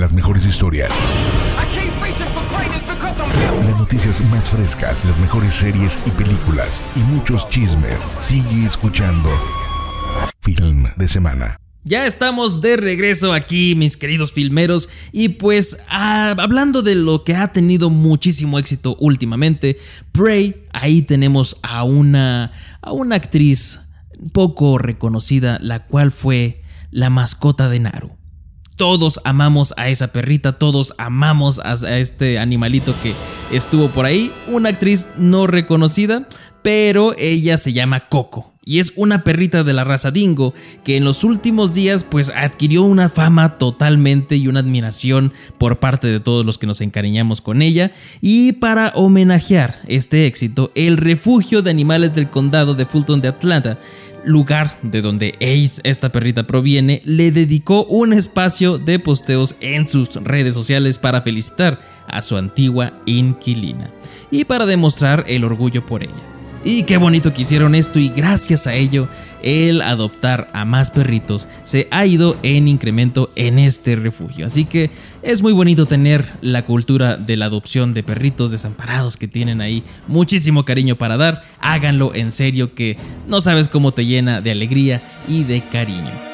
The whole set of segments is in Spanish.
las mejores historias. Las noticias más frescas, las mejores series y películas y muchos chismes. Sigue escuchando Film de Semana. Ya estamos de regreso aquí, mis queridos filmeros, y pues ah, hablando de lo que ha tenido muchísimo éxito últimamente, Prey, ahí tenemos a una, a una actriz poco reconocida, la cual fue la mascota de Naru. Todos amamos a esa perrita, todos amamos a, este animalito que estuvo por ahí, una actriz no reconocida, pero ella se llama Coco y es una perrita de la raza dingo que en los últimos días pues adquirió una fama totalmente y una admiración por parte de todos los que nos encariñamos con ella y para homenajear este éxito el refugio de animales del condado de Fulton de Atlanta lugar de donde Ace, esta perrita proviene, le dedicó un espacio de posteos en sus redes sociales para felicitar a su antigua inquilina y para demostrar el orgullo por ella. Y qué bonito que hicieron esto y gracias a ello el adoptar a más perritos se ha ido en incremento en este refugio. Así que es muy bonito tener la cultura de la adopción de perritos desamparados que tienen ahí muchísimo cariño para dar. Háganlo en serio que no sabes cómo te llena de alegría y de cariño.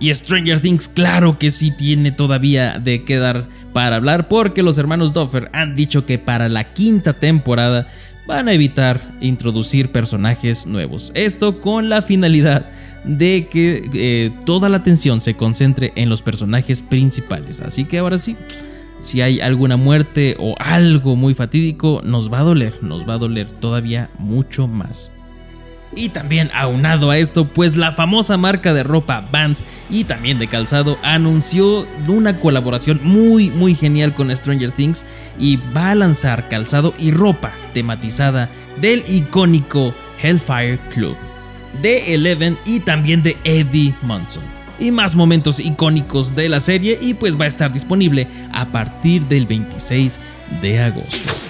Y Stranger Things, claro que sí tiene todavía de qué dar para hablar, porque los hermanos Duffer han dicho que para la quinta temporada van a evitar introducir personajes nuevos. Esto con la finalidad de que eh, toda la atención se concentre en los personajes principales. Así que ahora sí, si hay alguna muerte o algo muy fatídico, nos va a doler, nos va a doler todavía mucho más. Y también aunado a esto, pues la famosa marca de ropa Vans y también de calzado anunció una colaboración muy muy genial con Stranger Things y va a lanzar calzado y ropa tematizada del icónico Hellfire Club, de Eleven y también de Eddie Munson. Y más momentos icónicos de la serie y pues va a estar disponible a partir del 26 de agosto.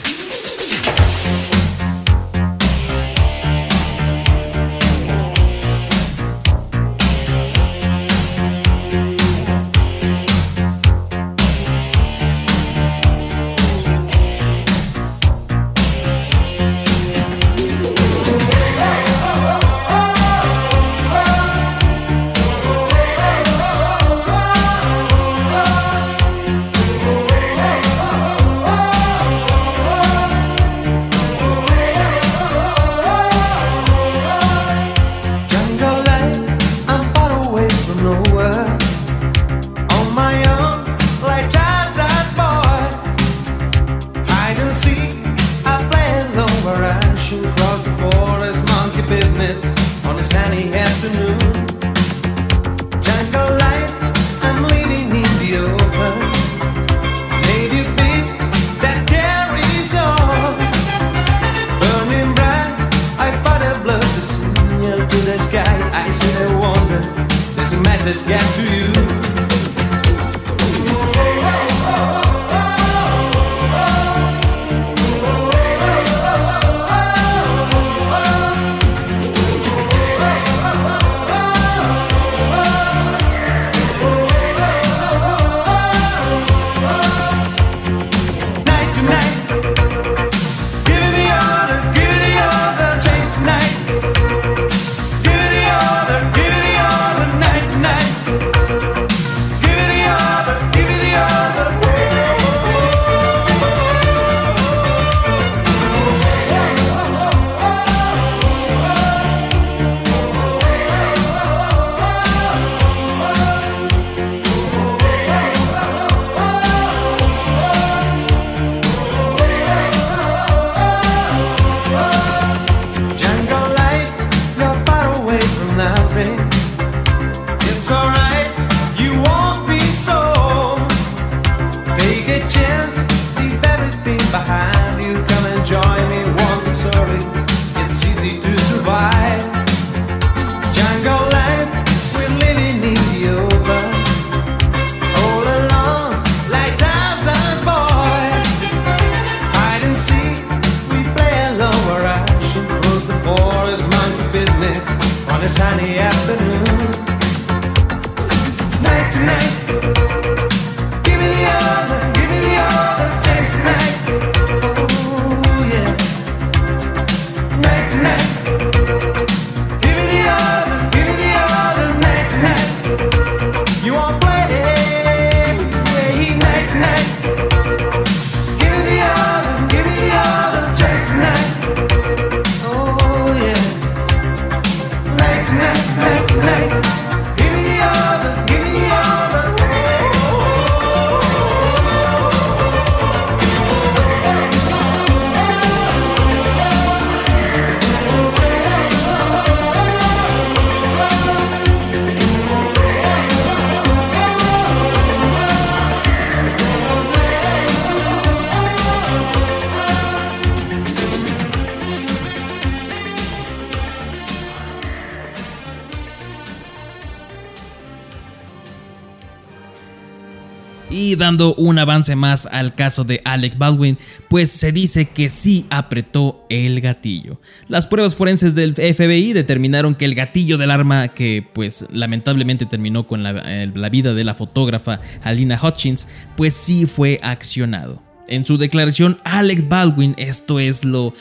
Dando un avance más al caso de Alec Baldwin, pues se dice que sí apretó el gatillo. Las pruebas forenses del FBI determinaron que el gatillo del arma que pues lamentablemente terminó con la, eh, la vida de la fotógrafa Alina Hutchins, pues sí fue accionado. En su declaración, Alec Baldwin, esto es lo,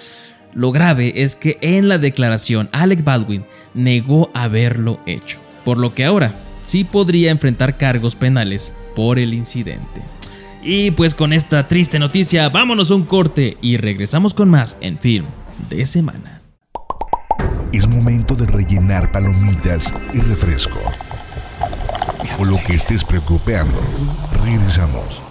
lo grave, es que en la declaración Alec Baldwin negó haberlo hecho. Por lo que ahora sí podría enfrentar cargos penales por el incidente. Y pues con esta triste noticia, vámonos a un corte y regresamos con más en Film de Semana. Es momento de rellenar palomitas y refresco. O lo que estés preocupando. Regresamos.